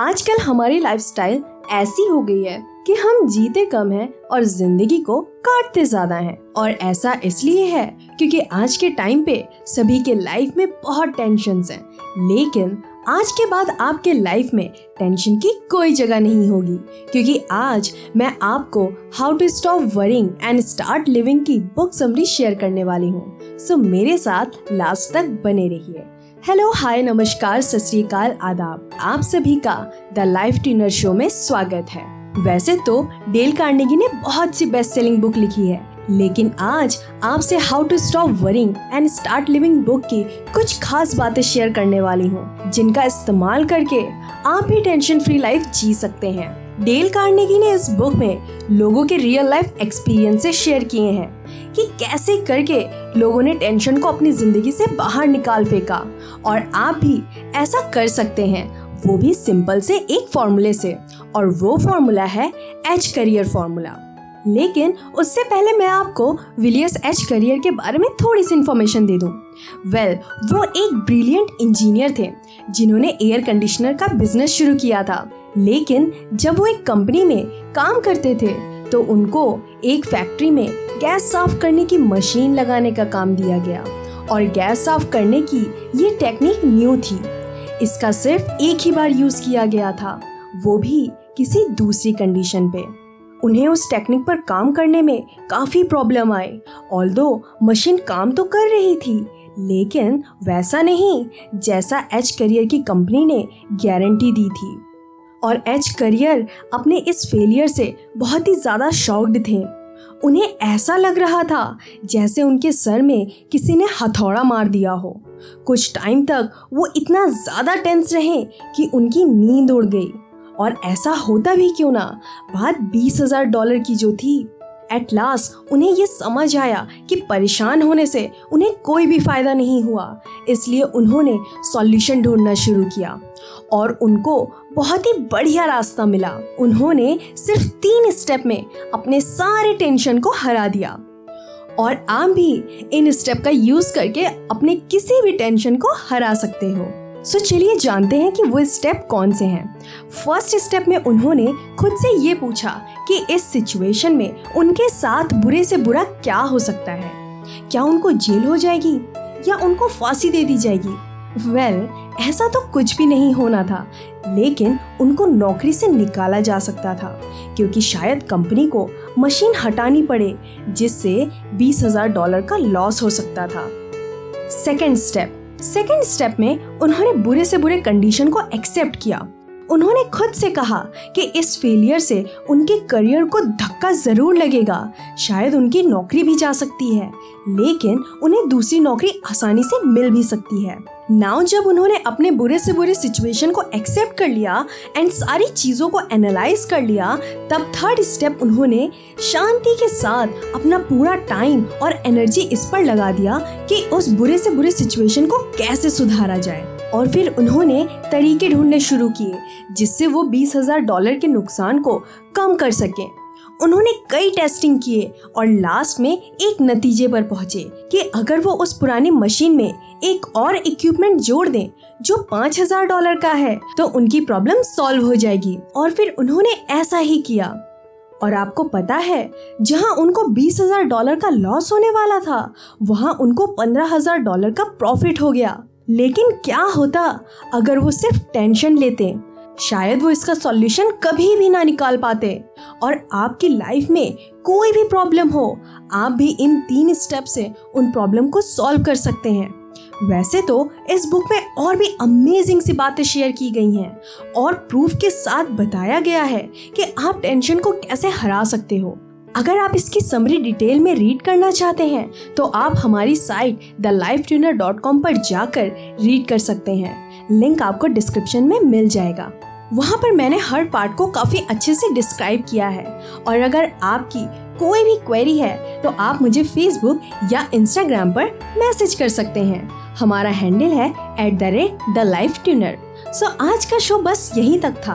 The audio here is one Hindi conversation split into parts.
आजकल हमारी लाइफस्टाइल ऐसी हो गई है कि हम जीते कम हैं और ज़िंदगी को काटते ज़्यादा हैं। और ऐसा इसलिए है क्योंकि आज के टाइम पे सभी के लाइफ में बहुत टेंशन हैं। लेकिन आज के बाद आपके लाइफ में टेंशन की कोई जगह नहीं होगी। क्योंकि आज मैं आपको how to stop worrying and start living की बुक समरी शेयर करने वाली हूँ। सो मेरे साथ लास्ट तक बने रहिए। हेलो हाय नमस्कार, सत आदाब। आप सभी का द लाइफ ट्यूनर शो में स्वागत है। वैसे तो डेल कार्नेगी ने बहुत सी बेस्ट सेलिंग बुक लिखी है, लेकिन आज आपसे how to stop worrying and start living book की कुछ खास बातें शेयर करने वाली हूँ, जिनका इस्तेमाल करके आप भी टेंशन फ्री लाइफ जी सकते हैं। डेल कार्नेगी ने इस बुक में लोगों के रियल लाइफ एक्सपीरियंसेस शेयर किए हैं कि कैसे करके लोगों ने टेंशन को अपनी ज़िंदगी से बाहर निकाल फेंका। और आप भी ऐसा कर सकते हैं। वो भी सिंपल से एक फॉर्मूले से। और वो फॉर्मूला है एच करियर फॉर्मूला लेकिन उससे पहले मैं आपको विलियस एच करियर के बारे में थोड़ी सी इन्फॉर्मेशन दे दूँ। वेल well, वो एक ब्रिलियंट इंजीनियर थे जिन्होंने एयर कंडीशनर का बिज़नेस शुरू किया था। लेकिन जब वो एक कंपनी में काम करते थे तो उनको एक फैक्ट्री में गैस साफ़ करने की मशीन लगाने का काम दिया गया। और गैस साफ़ करने की ये टेक्निक न्यू थी। इसका सिर्फ़ एक ही बार यूज़ किया गया था, वो भी किसी दूसरी कंडीशन पे। उन्हें उस टेक्निक पर काम करने में काफ़ी प्रॉब्लम आए। ऑल मशीन काम तो कर रही थी, लेकिन वैसा नहीं जैसा एच करियर की कंपनी ने गारंटी दी थी। और एच करियर अपने इस फेलियर से बहुत ही ज़्यादा शॉक्ड थे। उन्हें ऐसा लग रहा था जैसे उनके सर में किसी ने हथौड़ा मार दिया हो। कुछ टाइम तक वो इतना ज़्यादा टेंस रहे कि उनकी नींद उड़ गई। और ऐसा होता भी क्यों ना? बात बीस हज़ार डॉलर की जो थी। एट लास्ट उन्हें ये समझ आया कि परेशान होने से उन्हें कोई भी फ़ायदा नहीं हुआ। इसलिए उन्होंने सॉल्यूशन ढूंढना शुरू किया और उनको बहुत ही बढ़िया रास्ता मिला। उन्होंने सिर्फ़ तीन स्टेप में अपने सारे टेंशन को हरा दिया और आप भी इन स्टेप का यूज़ करके अपने किसी भी टेंशन को हरा सकते हो। सो so, चलिए जानते हैं कि वो स्टेप कौन से हैं। फ़र्स्ट स्टेप में उन्होंने खुद से ये पूछा कि इस सिचुएशन में उनके साथ बुरे से बुरा क्या हो सकता है? क्या उनको जेल हो जाएगी? या उनको फांसी दे दी जाएगी? वेल well, ऐसा तो कुछ भी नहीं होना था लेकिन उनको नौकरी से निकाला जा सकता था क्योंकि शायद कंपनी को मशीन हटानी पड़े जिससे बीस हज़ार डॉलर का लॉस हो सकता था। सेकेंड स्टेप सेकेंड स्टेप में उन्होंने बुरे से बुरे कंडीशन को एक्सेप्ट किया। उन्होंने खुद से कहा कि इस फेलियर से उनके करियर को धक्का ज़रूर लगेगा। शायद उनकी नौकरी भी जा सकती है, लेकिन उन्हें दूसरी नौकरी आसानी से मिल भी सकती है। नाउ जब उन्होंने अपने बुरे से बुरे सिचुएशन को एक्सेप्ट कर लिया एंड सारी चीज़ों को एनालाइज कर लिया, तब थर्ड स्टेप उन्होंने शांति के साथ अपना पूरा टाइम और एनर्जी इस पर लगा दिया कि उस बुरे से बुरे सिचुएशन को कैसे सुधारा जाए। और फिर उन्होंने तरीके ढूँढने शुरू किए, जिससे वो बीस हज़ार डॉलर के नुकसान को कम कर सकें। उन्होंने कई टेस्टिंग किए और लास्ट में एक नतीजे पर पहुँचे कि अगर वो उस पुरानी मशीन में एक और इक्विपमेंट जोड़ दें, जो पाँच हज़ार डॉलर का है तो उनकी प्रॉब्लम सॉल्व हो जाएगी। और फिर उन्होंने ऐसा ही किया। और आपको पता है, जहाँ उनको बीस हज़ार डॉलर का लॉस होने वाला था, वहाँ उनको पंद्रह हज़ार डॉलर का प्रॉफिट हो गया। लेकिन क्या होता अगर वो सिर्फ़ टेंशन लेते? शायद वो इसका सॉल्यूशन कभी भी ना निकाल पाते। और आपकी लाइफ में कोई भी प्रॉब्लम हो, आप भी इन तीन स्टेप से उन प्रॉब्लम को सॉल्व कर सकते हैं। वैसे तो इस बुक में और भी अमेजिंग सी बातें शेयर की गई हैं। और प्रूफ के साथ बताया गया है कि आप टेंशन को कैसे हरा सकते हो। अगर आप इसकी समरी डिटेल में रीड करना चाहते हैं तो आप हमारी site the life tuner dot com पर जाकर रीड कर सकते हैं। लिंक आपको डिस्क्रिप्शन में मिल जाएगा। वहाँ पर मैंने हर पार्ट को काफ़ी अच्छे से डिस्क्राइब किया है। और अगर आपकी कोई भी क्वेरी है तो आप मुझे फेसबुक या इंस्टाग्राम पर मैसेज कर सकते हैं। हमारा हैंडल है at the rate the life tuner so so, आज का शो बस यहीं तक था।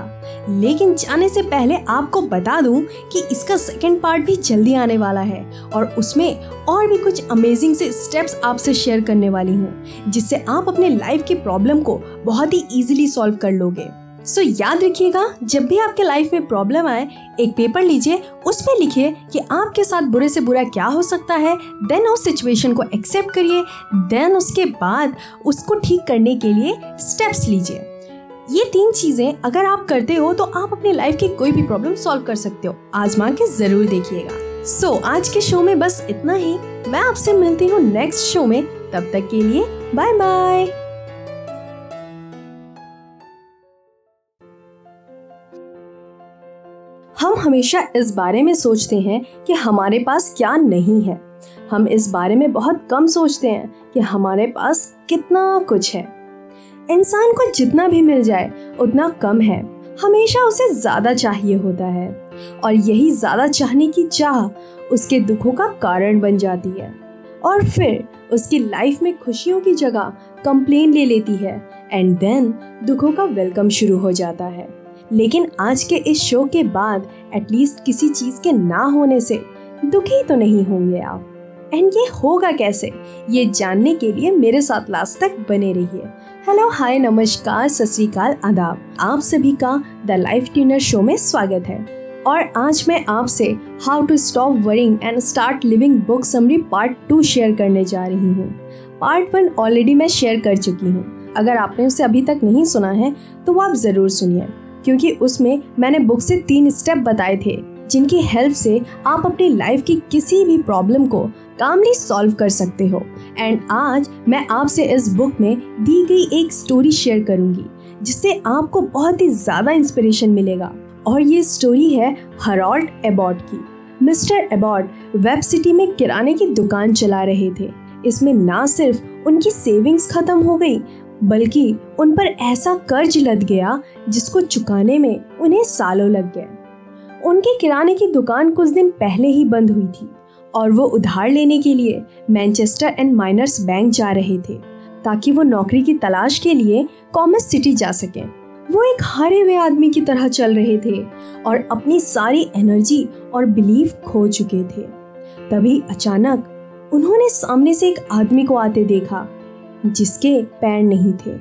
लेकिन जाने से पहले आपको बता दूँ कि इसका सेकंड पार्ट भी जल्दी आने वाला है और उसमें और भी कुछ अमेजिंग से स्टेप्स आपसे शेयर करने वाली हूँ जिससे आप अपने लाइफ की प्रॉब्लम को बहुत ही इजीली सॉल्व कर लोगे। सो so, याद रखिएगा जब भी आपके लाइफ में प्रॉब्लम आए एक पेपर लीजिए उसमें लिखिए कि आपके साथ बुरे से बुरा क्या हो सकता है देन उस सिचुएशन को एक्सेप्ट करिए देन उसके बाद उसको ठीक करने के लिए स्टेप्स लीजिए। ये तीन चीज़ें अगर आप करते हो तो आप अपने लाइफ की कोई भी प्रॉब्लम सॉल्व कर सकते हो। आजमा के ज़रूर देखिएगा। सो so, आज के शो में बस इतना ही। मैं आपसे मिलती हूँ नेक्स्ट शो में। तब तक के लिए बाय बाय हम हमेशा इस बारे में सोचते हैं कि हमारे पास क्या नहीं है। हम इस बारे में बहुत कम सोचते हैं कि हमारे पास कितना कुछ है। इंसान को जितना भी मिल जाए, उतना कम है। हमेशा उसे ज़्यादा चाहिए होता है। और यही ज़्यादा चाहने की चाह उसके दुखों का कारण बन जाती है। और फिर उसकी लाइफ में खुशियों की जगह कंप्लेन ले लेती है। एंड देन दुखों का वेलकम शुरू हो जाता है। लेकिन आज के इस शो के बाद एटलीस्ट किसी चीज़ के ना होने से दुखी तो नहीं होंगे आप। एंड ये होगा कैसे? ये जानने के लिए मेरे साथ लास्ट तक बने रहिए। हेलो हाय नमस्कार, सत आदाब। आप सभी का द लाइफ ट्यूनर शो में स्वागत है। और आज मैं आपसे how to stop worrying and start living book summary part two share करने जा रही हूँ। पार्ट वन ऑलरेडी मैं शेयर कर चुकी हूँ। अगर आपने उसे अभी तक नहीं सुना है तो वो आप ज़रूर सुनिए। क्योंकि उसमें मैंने बुक से तीन स्टेप बताए थे। जिनकी हेल्प से आप अपनी लाइफ की किसी भी प्रॉब्लम को कामली सॉल्व कर सकते हो। एंड आज मैं आपसे इस बुक में दी गई एक स्टोरी शेयर करूँगी, जिससे आपको बहुत ही ज़्यादा इंस्पिरेशन मिलेगा। और ये स्टोरी है हरॉल्ट एबॉट की। मिस्टर एबॉट वेब सिटी में किराने की दुकान चला रहे थे। इसमें ना सिर्फ़ उनकी सेविंग्स खत्म हो गई, बल्कि उन पर ऐसा कर्ज लद गया, जिसको चुकाने में उन्हें सालों लग गए। उनके किराने की दुकान कुछ दिन पहले ही बंद हुई थी और वो उधार लेने के लिए मैनचेस्टर एंड माइनर्स बैंक जा रहे थे ताकि वो नौकरी की तलाश के लिए कॉमर्स सिटी जा सके। वो एक हारे हुए आदमी की तरह चल रहे थे और अपनी सारी एनर्जी और बिलीफ खो चुके थे। तभी अचानक उन्होंने सामने से एक आदमी को आते देखा, जिसके पैर नहीं थे।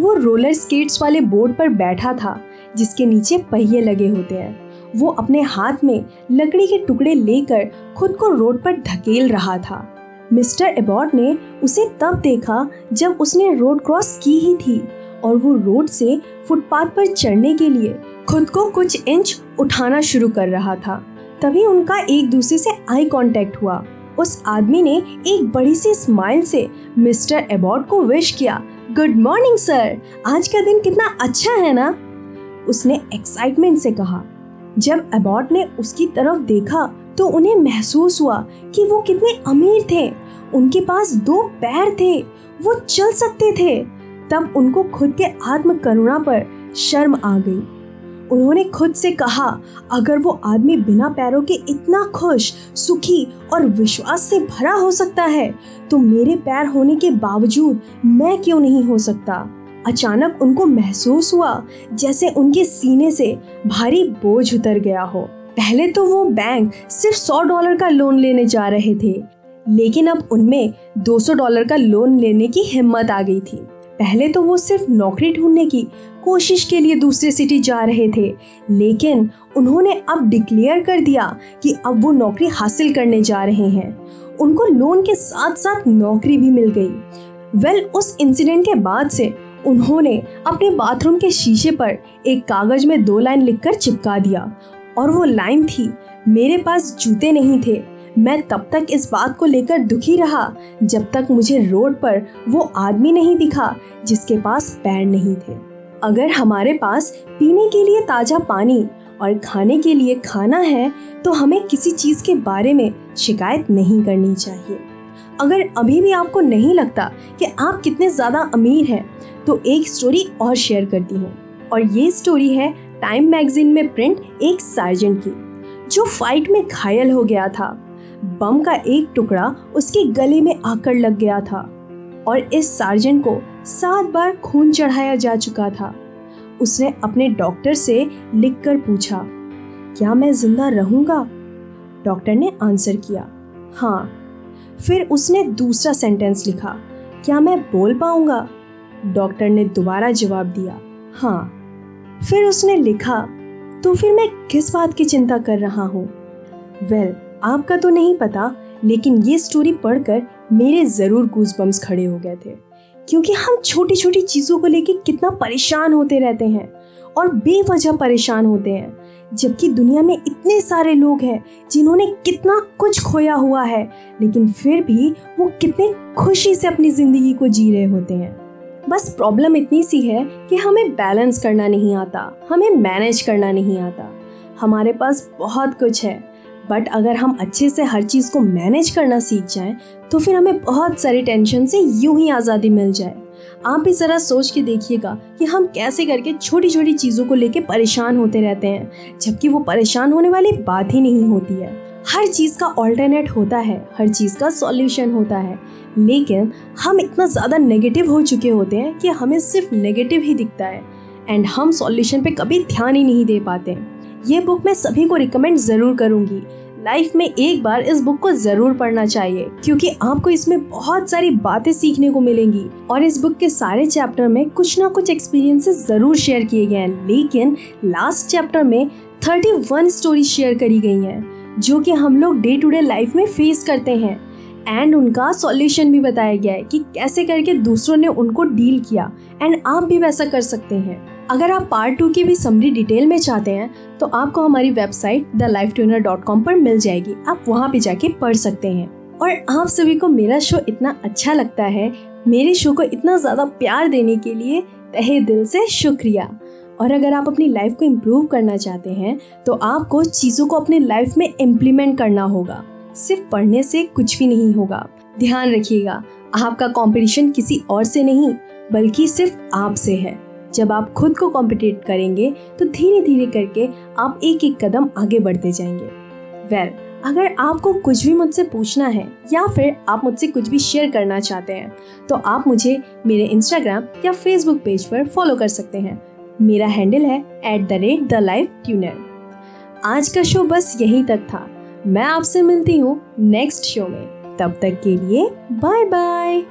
वो रोलर स्केट्स वाले बोर्ड पर बैठा था, जिसके नीचे पहिए लगे होते हैं। वो अपने हाथ में लकड़ी के टुकड़े लेकर खुद को रोड पर धकेल रहा था। मिस्टर एबॉर्ड ने उसे तब देखा जब उसने रोड क्रॉस की ही थी और वो रोड से फुटपाथ पर चढ़ने के लिए खुद को कुछ इंच उठाना शुरू कर रहा था। तभी उनका एक दूसरे से आई कांटेक्ट हुआ। उस आदमी ने एक बड़ी सी स्माइल से मिस्टर एबॉर्ड को विश किया, गुड मॉर्निंग, सर! आज का दिन कितना अच्छा है ना? उसने एक्साइटमेंट से कहा। जब एबॉट ने उसकी तरफ़ देखा तो उन्हें महसूस हुआ कि वो कितने अमीर थे। उनके पास दो पैर थे, वो चल सकते थे। तब उनको खुद के आत्म करुणा पर शर्म आ गई। उन्होंने खुद से कहा, अगर वो आदमी बिना पैरों के इतना खुश, सुखी और विश्वास से भरा हो सकता है तो मेरे पैर होने के बावजूद मैं क्यों नहीं हो सकता? अचानक उनको महसूस हुआ जैसे उनके सीने से भारी बोझ उतर गया हो। पहले तो वो बैंक सिर्फ़ सौ डॉलर का लोन लेने जा रहे थे लेकिन अब उनमें 200 डॉलर का लोन लेने की हिम्मत आ गई थी। पहले तो वो सिर्फ़ नौकरी ढूँढने की कोशिश के लिए दूसरे सिटी जा रहे थे लेकिन उन्होंने अब डिक्लेयर कर दिया कि अब वो नौकरी हासिल करने जा रहे हैं। उनको लोन के साथ साथ नौकरी भी मिल गई। वेल well, उस इंसिडेंट के बाद से उन्होंने अपने बाथरूम के शीशे पर एक कागज़ में दो लाइन लिखकर चिपका दिया। और वो लाइन थी, मेरे पास जूते नहीं थे। मैं तब तक इस बात को लेकर दुखी रहा जब तक मुझे रोड पर वो आदमी नहीं दिखा जिसके पास पैर नहीं थे। अगर हमारे पास पीने के लिए ताज़ा पानी और खाने के लिए खाना है तो हमें किसी चीज़ के बारे में शिकायत नहीं करनी चाहिए। अगर अभी भी आपको नहीं लगता कि आप कितने ज़्यादा अमीर हैं तो एक स्टोरी और शेयर करती हूँ। और ये स्टोरी है टाइम मैगजीन में प्रिंट एक सार्जेंट की, जो फाइट में घायल हो गया था। बम का एक टुकड़ा उसके गले में आकर लग गया था और इस सार्जेंट को सात बार खून चढ़ाया जा चुका था। उसने अपने डॉक्टर से लिखकर पूछा, क्या मैं ज़िंदा रहूँगा? डॉक्टर ने आंसर किया हाँ। फिर उसने दूसरा सेंटेंस लिखा क्या मैं बोल पाऊँगा? डॉक्टर ने दोबारा जवाब दिया हाँ। फिर उसने लिखा तो फिर मैं किस बात की चिंता कर रहा हूँ? वेल well, आपका तो नहीं पता लेकिन ये स्टोरी पढ़कर मेरे ज़रूर गूज बम्स खड़े हो गए थे क्योंकि हम छोटी छोटी चीज़ों को लेके कितना परेशान होते रहते हैं और बेवजह परेशान होते हैं। जबकि दुनिया में इतने सारे लोग हैं जिन्होंने कितना कुछ खोया हुआ है, लेकिन फिर भी वो कितने खुशी से अपनी ज़िंदगी को जी रहे होते हैं। बस प्रॉब्लम इतनी सी है कि हमें बैलेंस करना नहीं आता, हमें मैनेज करना नहीं आता। हमारे पास बहुत कुछ है बट अगर हम अच्छे से हर चीज़ को मैनेज करना सीख जाएँ तो फिर हमें बहुत सारी टेंशन से यूँ ही आज़ादी मिल जाए। आप भी ज़रा सोच के देखिएगा कि हम कैसे करके छोटी छोटी चीज़ों को लेके परेशान होते रहते हैं, जबकि वो परेशान होने वाली बात ही नहीं होती है। हर चीज़ का ऑल्टरनेट होता है, हर चीज़ का सॉल्यूशन होता है, लेकिन हम इतना ज़्यादा नेगेटिव हो चुके होते हैं कि हमें सिर्फ़ नेगेटिव ही दिखता है एंड हम सॉल्यूशन पे कभी ध्यान ही नहीं दे पाते। ये बुक मैं सभी को रिकमेंड ज़रूर करूँगी। लाइफ में एक बार इस बुक को ज़रूर पढ़ना चाहिए, क्योंकि आपको इसमें बहुत सारी बातें सीखने को मिलेंगी। और इस बुक के सारे चैप्टर में कुछ ना कुछ एक्सपीरियंसेस ज़रूर शेयर किए गए हैं, लेकिन लास्ट चैप्टर में थर्टी वन स्टोरी शेयर करी गई हैं, जो कि हम लोग डे टू डे लाइफ में फेस करते हैं। एंड उनका सॉल्यूशन भी बताया गया है कि कैसे करके दूसरों ने उनको डील किया एंड आप भी वैसा कर सकते हैं। अगर आप पार्ट टू की भी समरी डिटेल में चाहते हैं तो आपको हमारी website the life tuner dot com पर मिल जाएगी। आप वहाँ पे जाके पढ़ सकते हैं। और आप सभी को मेरा शो इतना अच्छा लगता है, मेरे शो को इतना ज़्यादा प्यार देने के लिए तहे दिल से शुक्रिया। और अगर आप अपनी लाइफ को इम्प्रूव करना चाहते हैं तो आपको चीज़ों को अपने लाइफ में इम्प्लीमेंट करना होगा। सिर्फ़ पढ़ने से कुछ भी नहीं होगा। ध्यान रखिएगा, आपका कंपटीशन किसी और से नहीं, बल्कि सिर्फ़ आप से है। जब आप खुद को कॉम्पिटेट करेंगे तो धीरे धीरे करके आप एक एक कदम आगे बढ़ते जाएँगे। वेल well, अगर आपको कुछ भी मुझसे पूछना है या फिर आप मुझसे कुछ भी शेयर करना चाहते हैं तो आप मुझे मेरे इंस्टाग्राम या फेसबुक पेज पर फॉलो कर सकते हैं। मेरा हैंडल है at the rate the life tuner आज का शो बस यहीं तक था। मैं आपसे मिलती हूँ नेक्स्ट शो में। तब तक के लिए बाय बाय